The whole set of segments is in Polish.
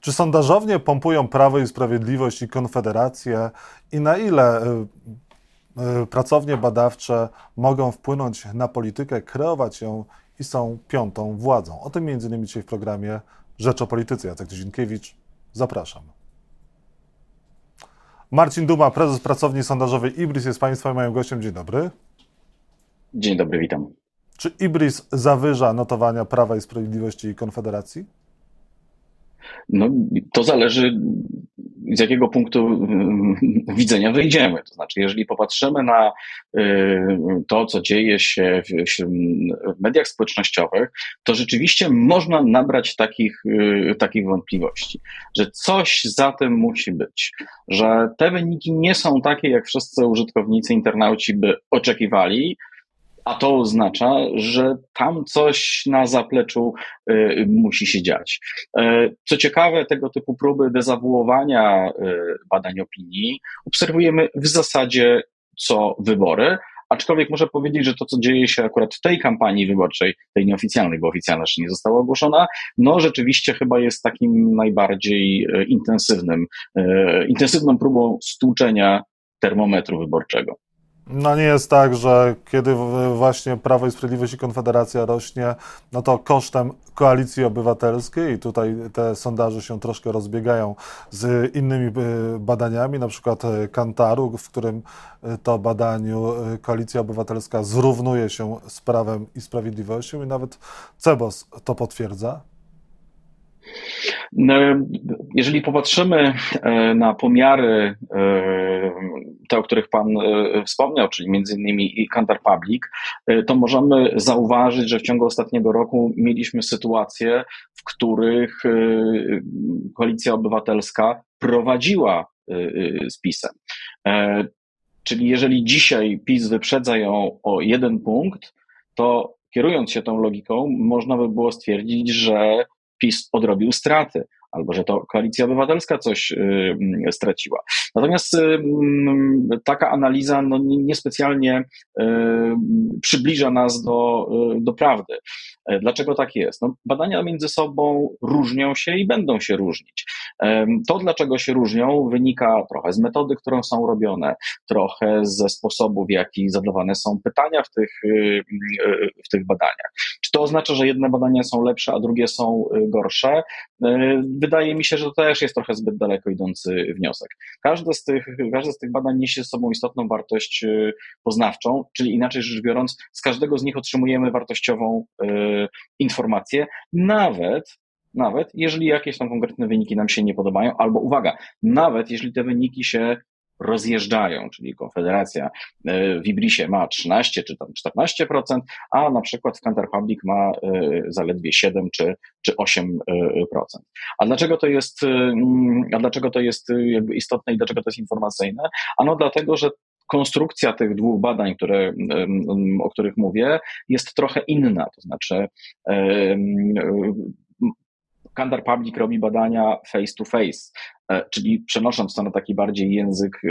Czy sondażownie pompują Prawo i Sprawiedliwość i Konfederację i na ile y, y, pracownie badawcze mogą wpłynąć na politykę, kreować ją i są piątą władzą? O tym między innymi dzisiaj w programie Rzecz o Polityce. Jacek Dzienkiewicz, zapraszam. Marcin Duma, prezes pracowni sondażowej Ibris jest Państwa moim gościem. Dzień dobry. Dzień dobry, witam. Czy Ibris zawyża notowania Prawa i Sprawiedliwości i Konfederacji? No, to zależy, z jakiego punktu mm, widzenia wyjdziemy. To znaczy, jeżeli popatrzymy na y, to, co dzieje się w mediach społecznościowych, to rzeczywiście można nabrać takich, y, takich wątpliwości, że coś za tym musi być, że te wyniki nie są takie, jak wszyscy użytkownicy, internauci by oczekiwali, a to oznacza, że tam coś na zapleczu y, musi się dziać. Y, co ciekawe, tego typu próby dezawuowania y, badań opinii obserwujemy w zasadzie co wybory, Aczkolwiek muszę powiedzieć, że to, co dzieje się akurat w tej kampanii wyborczej, tej nieoficjalnej, bo oficjalna jeszcze nie została ogłoszona, no rzeczywiście chyba jest takim najbardziej intensywnym, intensywną próbą stłuczenia termometru wyborczego. No nie jest tak, że kiedy właśnie Prawo i Sprawiedliwość i Konfederacja rośnie, no to kosztem koalicji obywatelskiej i tutaj te sondaże się troszkę rozbiegają z innymi e, badaniami, na przykład e, Kantaru, w którym e, to badaniu koalicja obywatelska zrównuje się z Prawem i Sprawiedliwością i nawet Cebos to potwierdza. No, jeżeli popatrzymy na pomiary, te, o których Pan e, wspomniał, czyli między innymi Kantar Public, to możemy zauważyć, że w ciągu ostatniego roku mieliśmy sytuacje, w których Koalicja Obywatelska prowadziła z PiSem. Czyli jeżeli dzisiaj PiS wyprzedza ją o jeden punkt, to kierując się tą logiką, można by było stwierdzić, że PiS odrobił straty, albo że to koalicja obywatelska coś y, straciła. Natomiast y, mm, taka analiza no, niespecjalnie y, przybliża nas do, do prawdy. E, dlaczego tak jest? No, badania między sobą różnią się i będą się różnić. To, dlaczego się różnią, wynika trochę z metody, którą są robione, trochę ze sposobu, w jaki zadawane są pytania w tych, w tych badaniach. Czy to oznacza, że jedne badania są lepsze, a drugie są gorsze? E, wydaje mi się, że to też jest trochę zbyt daleko idący wniosek. Każde z tych, każde z tych badań niesie ze sobą istotną wartość poznawczą, czyli inaczej rzecz biorąc, z każdego z nich otrzymujemy wartościową e, informację, nawet nawet jeżeli jakieś tam konkretne wyniki nam się nie podobają, albo uwaga, nawet jeżeli te wyniki się rozjeżdżają, czyli Konfederacja w Ibrisie ma 13 czy tam 14%, a na przykład w Canter Public ma zaledwie 7 czy, czy 8%. A dlaczego to jest, a dlaczego to jest jakby istotne i dlaczego to jest informacyjne? Ano dlatego, że konstrukcja tych dwóch badań, które, o których mówię, jest trochę inna. To znaczy, Kandar Public robi badania face to face, e, czyli przenosząc to na taki bardziej język y,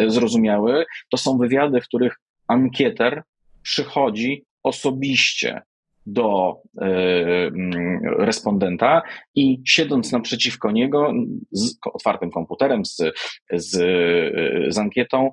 y, zrozumiały, to są wywiady, w których ankieter przychodzi osobiście do mm, respondenta i siedząc naprzeciwko niego z otwartym komputerem, z, z, z ankietą,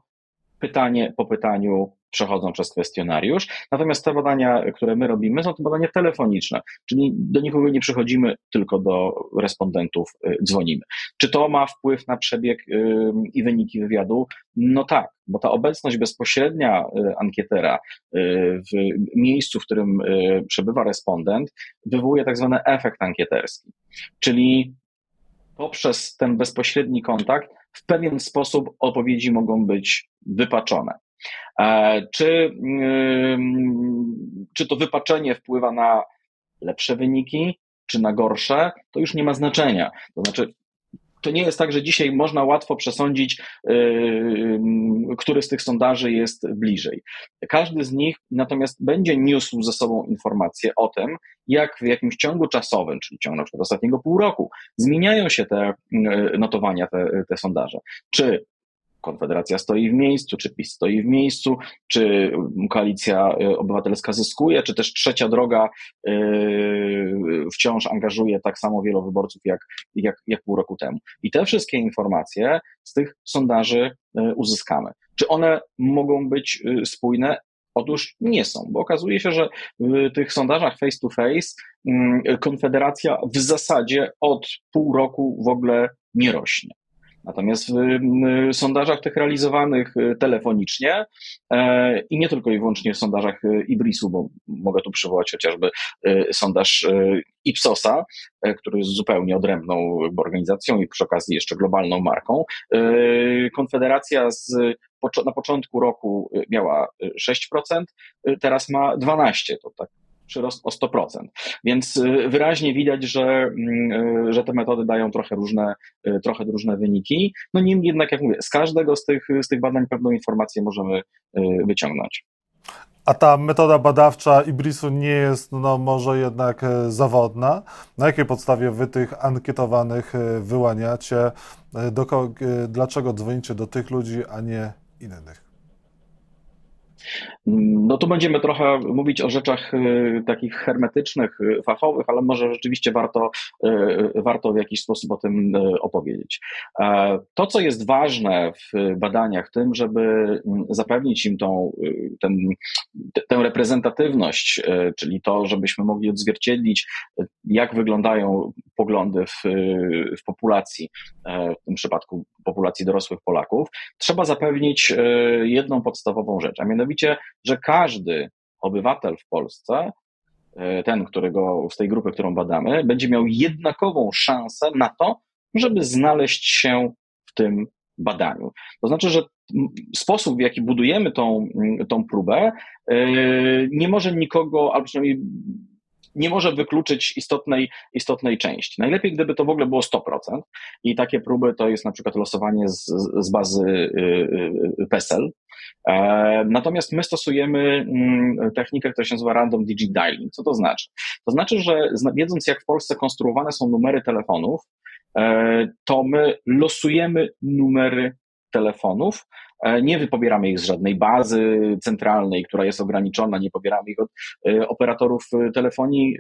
pytanie po pytaniu przechodzą przez kwestionariusz. Natomiast te badania, które my robimy, są to badania telefoniczne, czyli do nikogo nie przychodzimy, tylko do respondentów y, dzwonimy. Czy to ma wpływ na przebieg y, i wyniki wywiadu? No tak, bo ta obecność bezpośrednia y, ankietera w miejscu, w którym przebywa respondent, wywołuje tak zwany efekt ankieterski, czyli poprzez ten bezpośredni kontakt w pewien sposób odpowiedzi mogą być wypaczone. E, czy, czy to wypaczenie wpływa na lepsze wyniki, czy na gorsze, to już nie ma znaczenia. To znaczy, to nie jest tak, że dzisiaj można łatwo przesądzić, yy, który z tych sondaży jest bliżej. Każdy z nich natomiast będzie niósł ze sobą informacje o tym, jak w jakimś ciągu czasowym, czyli ciągu na przykład ostatniego pół roku, zmieniają się te yy, notowania, te, te sondaże. Czy Konfederacja stoi w miejscu, czy PiS stoi w miejscu, czy koalicja obywatelska zyskuje, czy też trzecia droga wciąż angażuje tak samo wielu wyborców jak, jak, jak pół roku temu. I te wszystkie informacje z tych sondaży uzyskamy. Czy one mogą być spójne? Otóż nie są, bo okazuje się, że w tych sondażach face to face mm, Konfederacja w zasadzie od pół roku w ogóle nie rośnie. Natomiast w sondażach tych realizowanych y, telefonicznie e, i nie tylko i wyłącznie w sondażach y, Ibrisu, bo mogę tu przywołać chociażby sondaż Ipsosa, e, który jest zupełnie odrębną organizacją i przy okazji jeszcze globalną marką, Konfederacja z na początku roku miała 6%, teraz ma 12%. To tak przyrost o 100%. Więc y, wyraźnie widać, że, mm, y, że te metody dają trochę różne, y, trochę różne wyniki. No niemniej jednak, jak mówię, z każdego z tych, z tych badań pewną informację możemy wyciągnąć. A ta metoda badawcza Ibrisu nie jest no, może jednak e, zawodna. Na jakiej podstawie wy tych ankietowanych e, wyłaniacie? E, do, dlaczego dzwonicie do tych ludzi, a nie innych? No tu będziemy trochę mówić o rzeczach y, takich hermetycznych, y, fachowych, ale może rzeczywiście warto, y, warto w jakiś sposób o tym opowiedzieć. E, to, co jest ważne w badaniach, tym, żeby mm, zapewnić im tą, ten, tę reprezentatywność, czyli to, żebyśmy mogli odzwierciedlić, jak wyglądają poglądy w, w populacji, e, w tym przypadku populacji dorosłych Polaków, trzeba zapewnić jedną podstawową rzecz, a mianowicie że każdy obywatel w Polsce, e, ten, którego z tej grupy, którą badamy, będzie miał jednakową szansę na to, żeby znaleźć się w tym badaniu. To znaczy, że sposób, w jaki budujemy tą, tą próbę, e, nie może nikogo, albo przynajmniej nie może wykluczyć istotnej, istotnej części. Najlepiej, gdyby to w ogóle było 100%. I takie próby to jest na przykład losowanie z, z bazy y, y, y, PESEL. E, natomiast my stosujemy mm, technikę, która się nazywa Random Digit Dialing. Co to znaczy? To znaczy, że wiedząc, jak w Polsce konstruowane są numery telefonów, e, to my losujemy numery telefonów, nie wypobieramy ich z żadnej bazy centralnej, która jest ograniczona, nie pobieramy ich od e, operatorów e, telefonii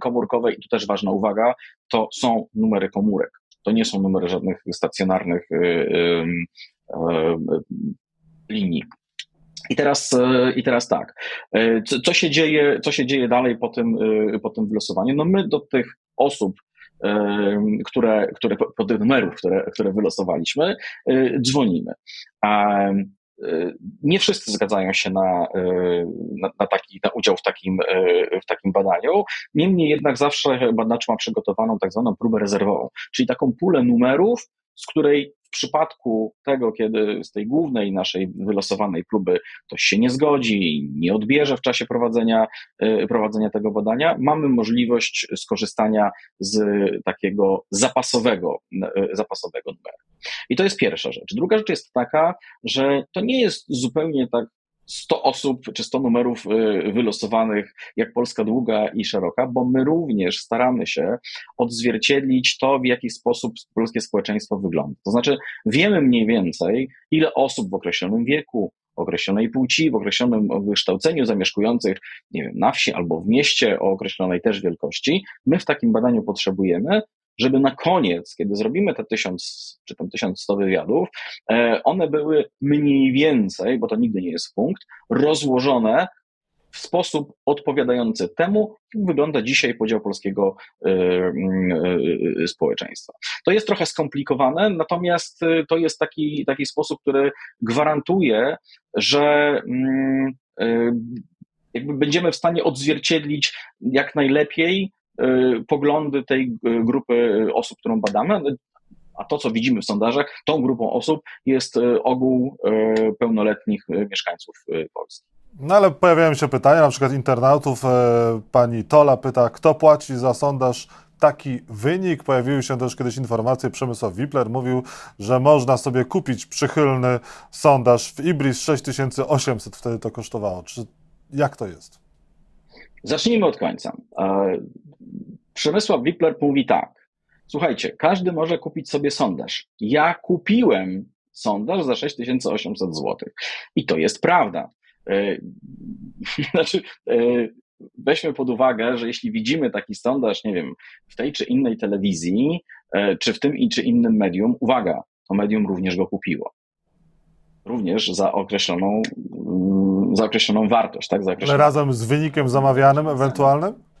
komórkowej. I tu też ważna uwaga, to są numery komórek. To nie są numery żadnych stacjonarnych linii. I teraz, I teraz tak, co, co, się dzieje, co się dzieje dalej po tym, po tym wylosowaniu? No my do tych osób, które, które po tych numerów, które, które wylosowaliśmy, y, dzwonimy. A y, nie wszyscy zgadzają się na, y, na, na, taki, na udział w takim, w takim badaniu. Niemniej jednak zawsze badacz ma przygotowaną tak zwaną próbę rezerwową, czyli taką pulę numerów, z której w przypadku tego, kiedy z tej głównej naszej wylosowanej próby ktoś się nie zgodzi, nie odbierze w czasie prowadzenia, e, prowadzenia tego badania, mamy możliwość skorzystania z takiego zapasowego, e, zapasowego numeru. I to jest pierwsza rzecz. Druga rzecz jest taka, że to nie jest zupełnie tak 100 osób czy 100 numerów y, wylosowanych, jak Polska długa i szeroka, bo my również staramy się odzwierciedlić to, w jaki sposób polskie społeczeństwo wygląda. To znaczy, wiemy mniej więcej, ile osób w określonym wieku, określonej płci, w określonym wykształceniu zamieszkujących, nie wiem, na wsi albo w mieście o określonej też wielkości, my w takim badaniu potrzebujemy, żeby na koniec, kiedy zrobimy te tysiąc czy tam 1100 wywiadów, e, one były mniej więcej, bo to nigdy nie jest punkt, rozłożone w sposób odpowiadający temu, jak wygląda dzisiaj podział polskiego y, y, y, społeczeństwa. To jest trochę skomplikowane, natomiast to jest taki, taki sposób, który gwarantuje, że mm, jakby będziemy w stanie odzwierciedlić jak najlepiej poglądy tej y, grupy osób, którą badamy, a to, co widzimy w sondażach, tą grupą osób jest y, ogół pełnoletnich mieszkańców Polski. No ale pojawiają się pytania, na przykład internautów, pani Tola pyta, kto płaci za sondaż taki wynik. Pojawiły się też kiedyś informacje, Przemysław Wipler mówił, że można sobie kupić przychylny sondaż w Ibris 6800, wtedy to kosztowało. Czy, jak to jest? Zacznijmy od końca. Przemysław Wipler mówi tak. Słuchajcie, każdy może kupić sobie sondaż. Ja kupiłem sondaż za 6800 zł. I to jest prawda. Znaczy, weźmy pod uwagę, że jeśli widzimy taki sondaż, nie wiem, w tej czy innej telewizji, czy w tym i czy innym medium, uwaga, to medium również go kupiło również za określoną, mm, za określoną wartość. Tak? Za określoną... Ale razem z wynikiem zamawianym ewentualnym?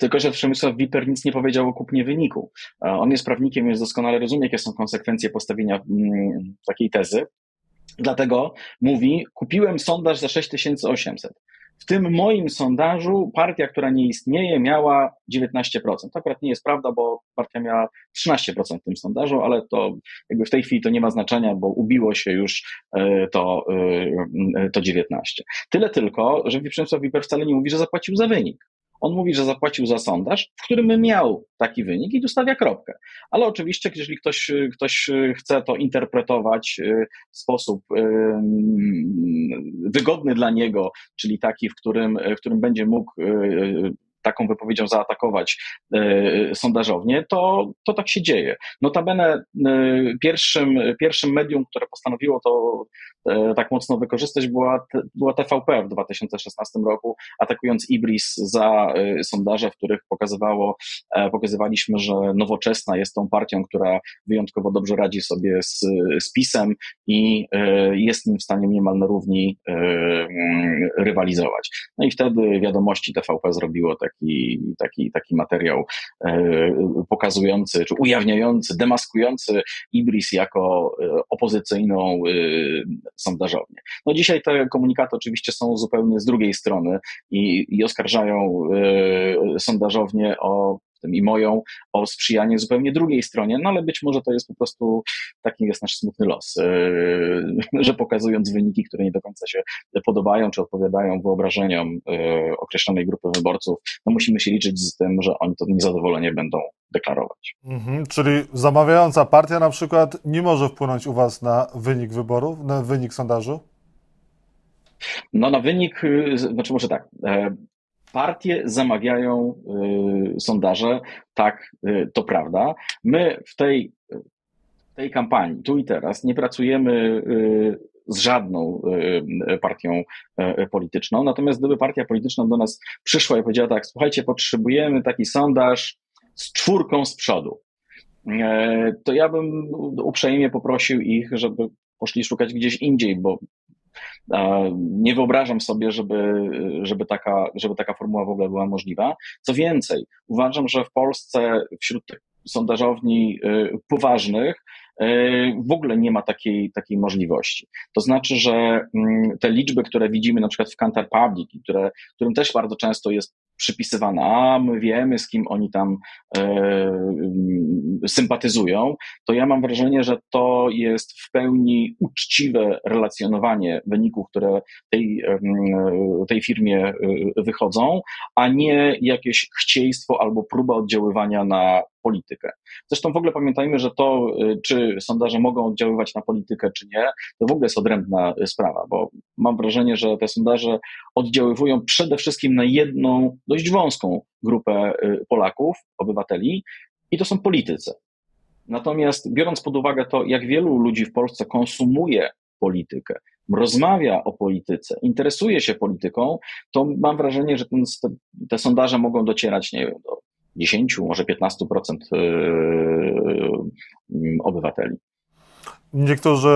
Tylko, że Przemysław Wiper nic nie powiedział o kupnie wyniku. On jest prawnikiem, więc doskonale rozumie, jakie są konsekwencje postawienia mm, takiej tezy. Dlatego mówi, kupiłem sondaż za 6800. W tym moim sondażu partia, która nie istnieje, miała 19%. To akurat nie jest prawda, bo partia miała 13% w tym sondażu, ale to jakby w tej chwili to nie ma znaczenia, bo ubiło się już e, to, e, to 19. Tyle tylko, że Przemysław Wiper wcale nie mówi, że zapłacił za wynik. On mówi, że zapłacił za sondaż, w którym miał taki wynik i tu stawia kropkę. Ale oczywiście, jeżeli ktoś, ktoś chce to interpretować y, w sposób wygodny dla niego, czyli taki, w którym, w którym będzie mógł y, taką wypowiedzią zaatakować sondażownie, to, to tak się dzieje. Notabene pierwszym, pierwszym medium, które postanowiło to tak mocno wykorzystać była, była TVP w 2016 roku, atakując Ibris za sondaże, w których pokazywało, pokazywaliśmy, że nowoczesna jest tą partią, która wyjątkowo dobrze radzi sobie z, z PiSem i jest nim w stanie niemal na równi rywalizować. No i wtedy wiadomości TVP zrobiło tak taki, taki, taki materiał e, pokazujący, czy ujawniający, demaskujący Ibris jako e, opozycyjną e, sondażownię. No dzisiaj te komunikaty oczywiście są zupełnie z drugiej strony i, i oskarżają sondażownię o tym i moją o sprzyjanie zupełnie drugiej stronie, no ale być może to jest po prostu taki jest nasz smutny los, e, że pokazując wyniki, które nie do końca się podobają czy odpowiadają wyobrażeniom e, określonej grupy wyborców, no musimy się liczyć z tym, że oni to niezadowolenie będą deklarować. Mhm, czyli zamawiająca partia na przykład nie może wpłynąć u Was na wynik wyborów, na wynik sondażu? No na wynik, y, znaczy może tak, e, Partie zamawiają y, sondaże, tak, y, to prawda. My w tej, w tej kampanii, tu i teraz, nie pracujemy y, z żadną partią polityczną. Natomiast gdyby partia polityczna do nas przyszła i powiedziała tak, słuchajcie, potrzebujemy taki sondaż z czwórką z przodu, to ja bym uprzejmie poprosił ich, żeby poszli szukać gdzieś indziej, bo nie wyobrażam sobie, żeby, żeby, taka, żeby taka formuła w ogóle była możliwa. Co więcej, uważam, że w Polsce wśród sondażowni y, poważnych y, w ogóle nie ma takiej, takiej możliwości. To znaczy, że mm, te liczby, które widzimy na przykład w Kantar Public, które, którym też bardzo często jest przypisywana, a my wiemy, z kim oni tam e, mm, sympatyzują, to ja mam wrażenie, że to jest w pełni uczciwe relacjonowanie wyników, które tej, e, tej firmie e, wychodzą, a nie jakieś chcieństwo albo próba oddziaływania na politykę. Zresztą w ogóle pamiętajmy, że to, czy sondaże mogą oddziaływać na politykę, czy nie, to w ogóle jest odrębna sprawa, bo mam wrażenie, że te sondaże oddziaływują przede wszystkim na jedną dość wąską grupę y, Polaków, obywateli, i to są politycy. Natomiast biorąc pod uwagę to, jak wielu ludzi w Polsce konsumuje politykę, rozmawia o polityce, interesuje się polityką, to mam wrażenie, że ten, te, te sondaże mogą docierać nie wiem, do 10, może 15% y, y, obywateli. Niektórzy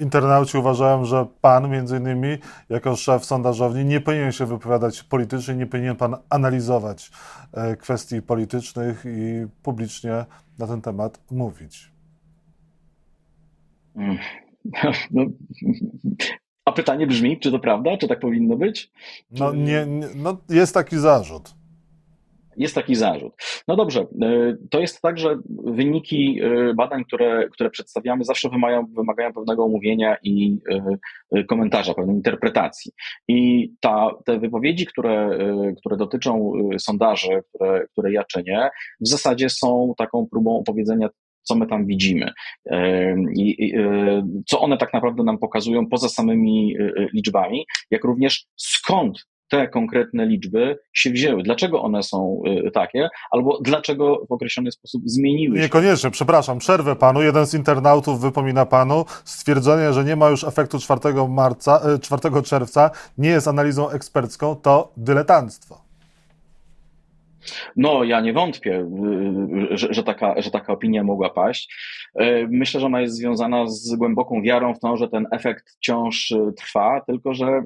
y, internauci uważają, że pan między innymi jako szef sondażowni nie powinien się wypowiadać politycznie, nie powinien pan analizować y, kwestii politycznych i publicznie na ten temat mówić. Mm. No, a pytanie brzmi, czy to prawda? Czy tak powinno być? No, nie, nie, no jest taki zarzut. Jest taki zarzut. No dobrze, e, to jest tak, że wyniki e, badań, które, które przedstawiamy, zawsze wymagają, wymagają pewnego omówienia i e, komentarza, pewnej interpretacji. I ta, te wypowiedzi, które, które dotyczą sondaży, które, które ja czynię, w zasadzie są taką próbą opowiedzenia co my tam widzimy i co one tak naprawdę nam pokazują poza samymi liczbami, jak również skąd te konkretne liczby się wzięły, dlaczego one są y, takie, albo dlaczego w określony sposób zmieniły się. Niekoniecznie, przepraszam, przerwę panu. Jeden z internautów wypomina panu stwierdzenie, że nie ma już efektu 4, marca, 4 y, czerwca, nie jest analizą ekspercką, to dyletanctwo. No, ja nie wątpię, y, że, że, taka, że taka opinia mogła paść. Myślę, że ona jest związana z głęboką wiarą w to, że ten efekt wciąż trwa, tylko że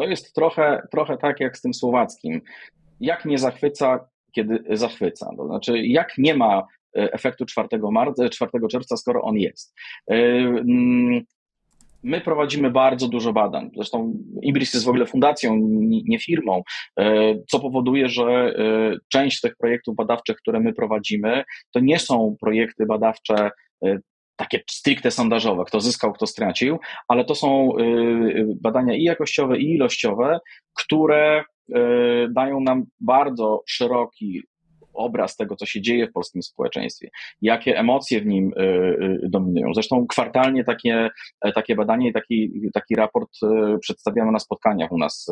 to jest trochę, trochę tak jak z tym słowackim. Jak nie zachwyca, kiedy zachwyca. To znaczy, jak nie ma e, efektu 4, marca, 4 czerwca, skoro on jest. E, mm, my prowadzimy bardzo dużo badań. Zresztą Ibris jest w ogóle fundacją, nie firmą, e, co powoduje, że część tych projektów badawczych, które my prowadzimy, to nie są projekty badawcze takie stricte sondażowe, kto zyskał, kto stracił, ale to są y, y, badania i jakościowe, i ilościowe, które y, dają nam bardzo szeroki obraz tego, co się dzieje w polskim społeczeństwie, jakie emocje w nim y, y, dominują. Zresztą kwartalnie takie, e, takie badanie i taki, taki raport e, przedstawiamy na spotkaniach u nas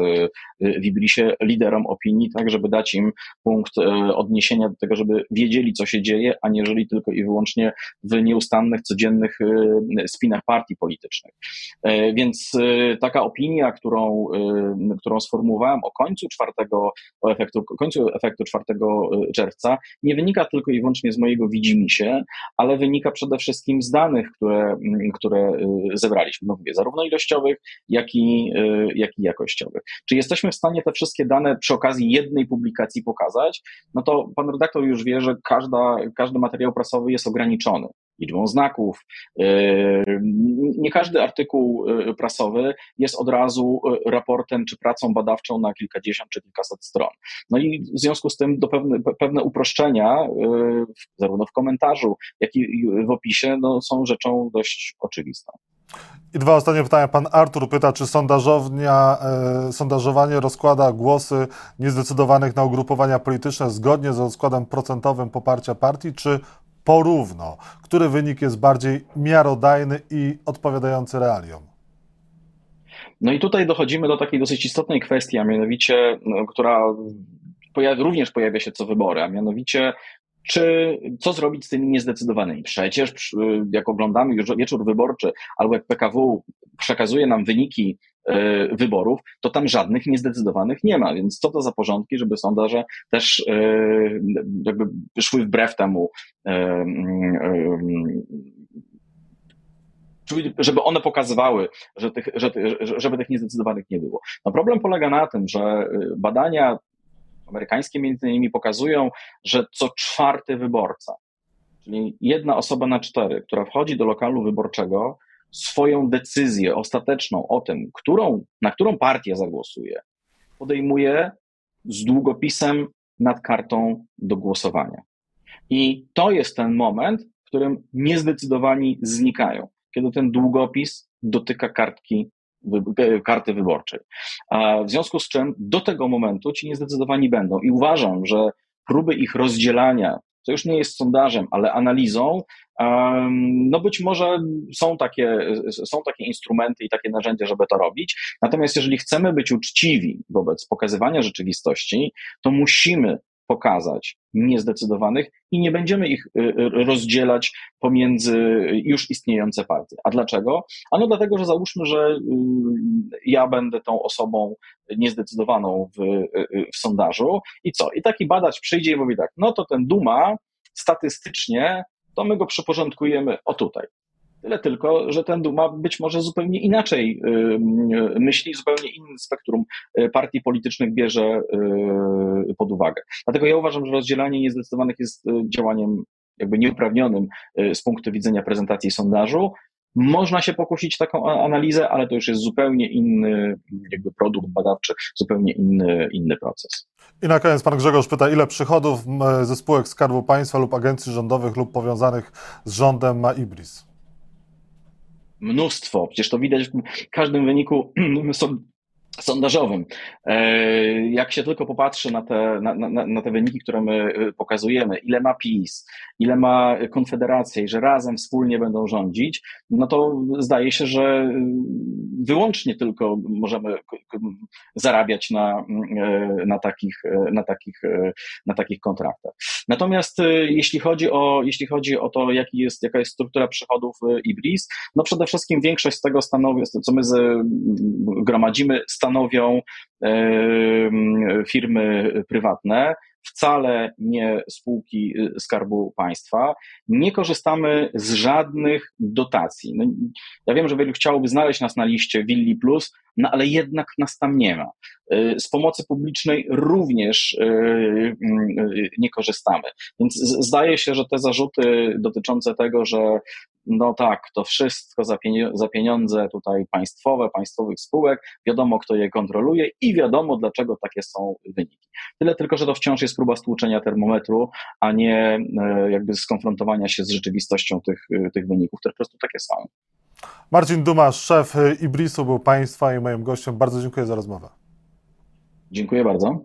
w Ibrisie liderom opinii, tak, żeby dać im punkt e, odniesienia do tego, żeby wiedzieli, co się dzieje, a nie żyli tylko i wyłącznie w nieustannych, codziennych spinach partii politycznych. Więc taka opinia, którą, którą sformułowałem o końcu czwartego, efektu, końcu efektu 4 czerwca, czerwca nie wynika tylko i wyłącznie z mojego widzimisię, ale wynika przede wszystkim z danych, które, mm, które y, zebraliśmy, no mówię, zarówno ilościowych, jak i, y, jak i jakościowych. Czy jesteśmy w stanie te wszystkie dane przy okazji jednej publikacji pokazać? No to pan redaktor już wie, że każda, każdy materiał prasowy jest ograniczony liczbą znaków. Yy, nie każdy artykuł yy, prasowy jest od razu yy, raportem czy pracą badawczą na kilkadziesiąt czy kilkaset stron. No i w związku z tym do pewne, pewne uproszczenia, zarówno w komentarzu, jak i w opisie, no, są rzeczą dość oczywistą. I dwa ostatnie pytania. Pan Artur pyta, czy sondażownia, e, sondażowanie rozkłada głosy niezdecydowanych na ugrupowania polityczne zgodnie z rozkładem procentowym poparcia partii, czy porówno, który wynik jest bardziej miarodajny i odpowiadający realiom. No i tutaj dochodzimy do takiej dosyć istotnej kwestii, a mianowicie, no, która również pojawia się co wybory, a mianowicie czy co zrobić z tymi niezdecydowanymi? Przecież jak oglądamy już wieczór wyborczy, albo jak PKW przekazuje nam wyniki E, wyborów, to tam żadnych niezdecydowanych nie ma. Więc co to za porządki, żeby sondaże też e, jakby szły wbrew temu e, żeby one pokazywały, że tych, że, żeby tych niezdecydowanych nie było. No problem polega na tym, że badania amerykańskie między innymi pokazują, że co czwarty wyborca, czyli jedna osoba na cztery, która wchodzi do lokalu wyborczego, swoją decyzję ostateczną o tym, którą, na którą partię zagłosuje, podejmuje z długopisem nad kartą do głosowania. I to jest ten moment, w którym niezdecydowani znikają, kiedy ten długopis dotyka kartki, karty wyborczej. W związku z czym do tego momentu ci niezdecydowani będą. I uważam, że próby ich rozdzielania to już nie jest sondażem, ale analizą, no być może są takie, są takie instrumenty i takie narzędzia, żeby to robić. Natomiast jeżeli chcemy być uczciwi wobec pokazywania rzeczywistości, to musimy pokazać niezdecydowanych i nie będziemy ich y, y, rozdzielać pomiędzy już istniejące partie. A dlaczego? Ano dlatego, że załóżmy, że y, ja będę tą osobą niezdecydowaną w, w sondażu i co? I taki badacz przyjdzie i mówi tak, no to ten Duma statystycznie, to my go przyporządkujemy o tutaj. Tyle tylko, że ten Duma być może zupełnie inaczej myśli, zupełnie inny spektrum partii politycznych bierze pod uwagę. Dlatego ja uważam, że rozdzielanie niezdecydowanych jest działaniem jakby nieuprawnionym z punktu widzenia prezentacji sondażu. Można się pokusić taką analizę, ale to już jest zupełnie inny jakby produkt badawczy, zupełnie inny, inny proces. I na koniec pan Grzegorz pyta, ile przychodów ze spółek Skarbu Państwa lub agencji rządowych lub powiązanych z rządem ma Ibris? Mnóstwo. Przecież to widać w każdym wyniku sondażowym. E, jak się tylko popatrzy na te, na, na, na, te wyniki, które my e, pokazujemy, ile ma PiS, ile ma Konfederacja i że razem wspólnie będą rządzić, no to zdaje się, że e, wyłącznie tylko możemy zarabiać na, na, takich, na, takich, na takich kontraktach. Natomiast jeśli chodzi o, jeśli chodzi o to, jaki jest, jaka jest struktura przychodów IBRIS, no przede wszystkim większość z tego stanowi, co my gromadzimy, stanowią firmy prywatne, wcale nie spółki y, Skarbu Państwa. Nie korzystamy z żadnych dotacji. No, ja wiem, że wielu chciałoby znaleźć nas na liście Willi Plus, no ale jednak nas tam nie ma. Y, z pomocy publicznej również y, nie korzystamy. Więc zdaje się, że te zarzuty dotyczące tego, że no tak, to wszystko za pieniądze tutaj państwowe, państwowych spółek, wiadomo kto je kontroluje i wiadomo dlaczego takie są wyniki. Tyle tylko, że to wciąż jest próba stłuczenia termometru, a nie e, jakby skonfrontowania się z rzeczywistością tych, e, tych wyników, które po prostu takie są. Marcin Dumasz, szef Ibrisu był Państwa i moim gościem. Bardzo dziękuję za rozmowę. Dziękuję bardzo.